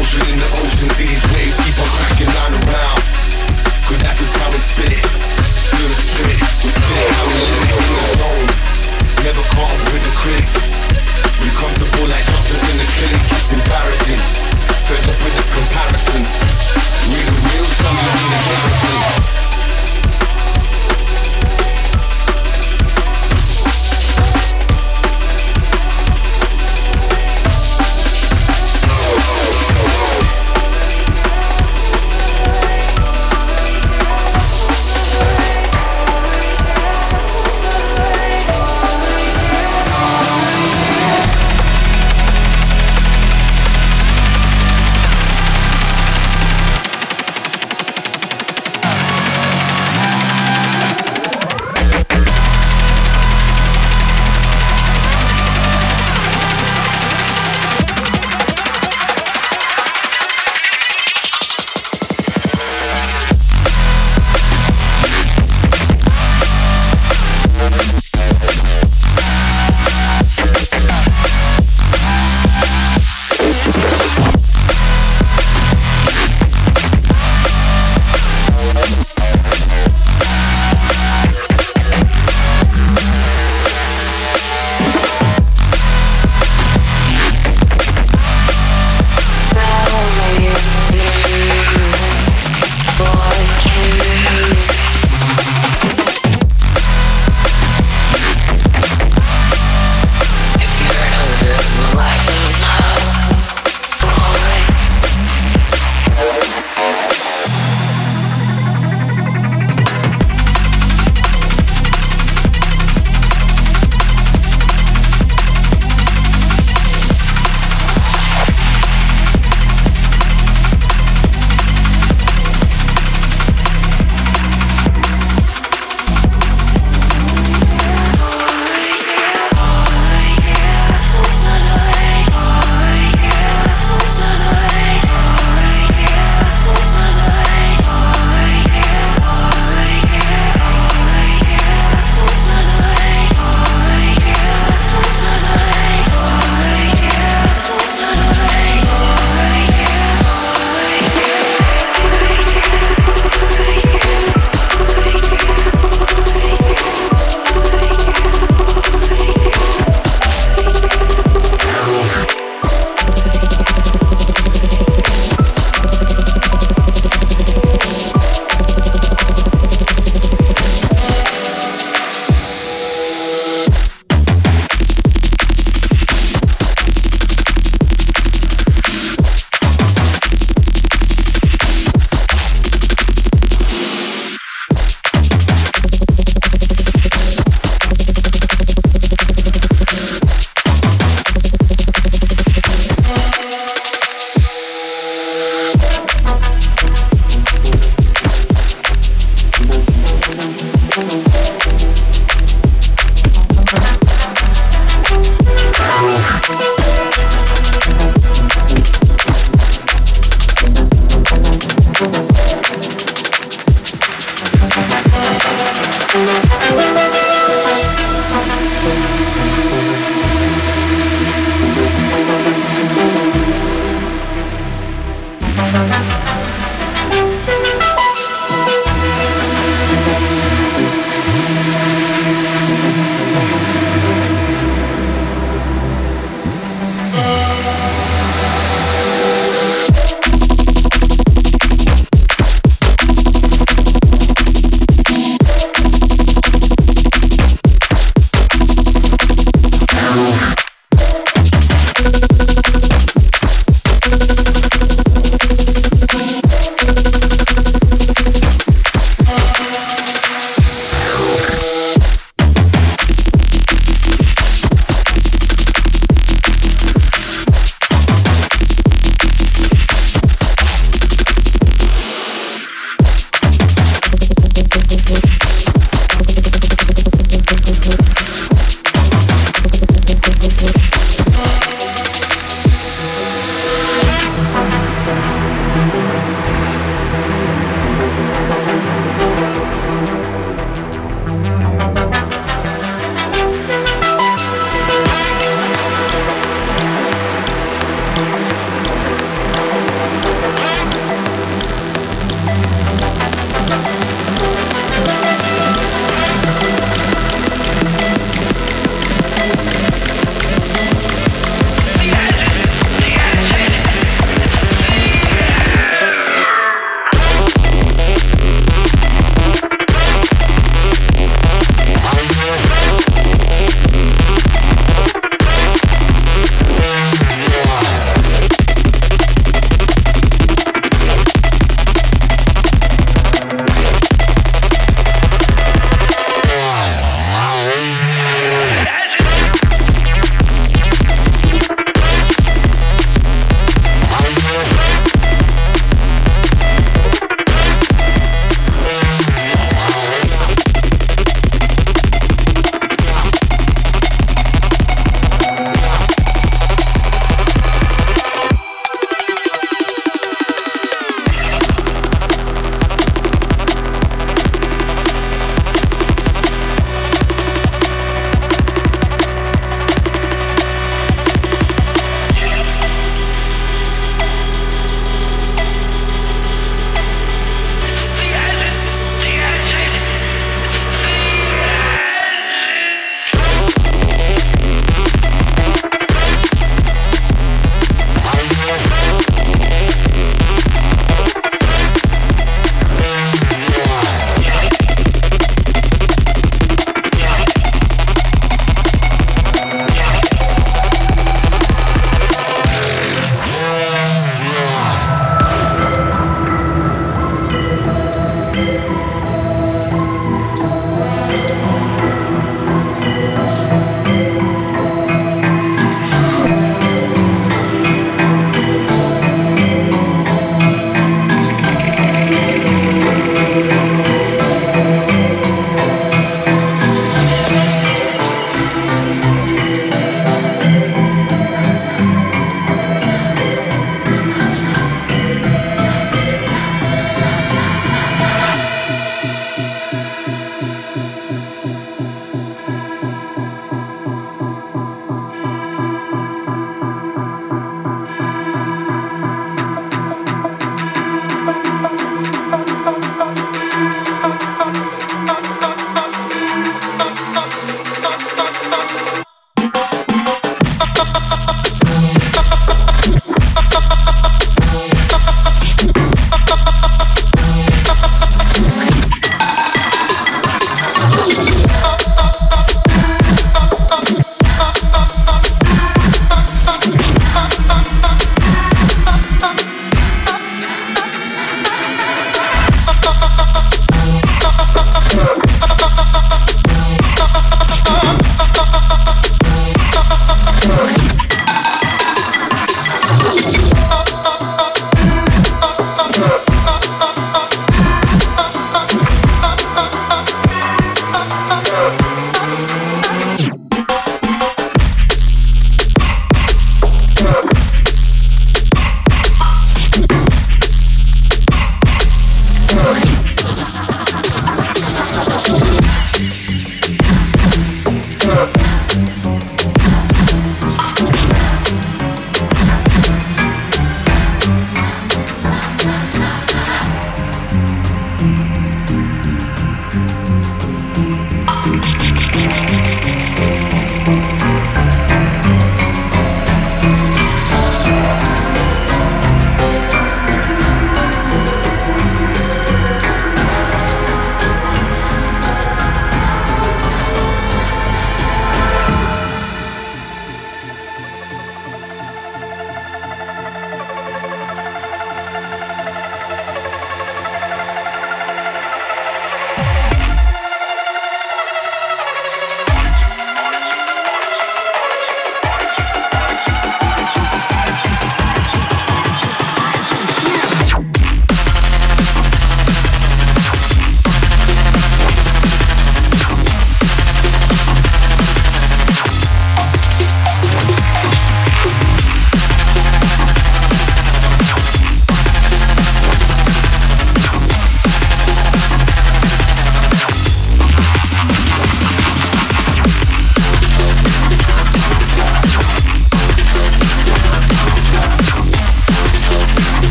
Motion in the ocean, these waves.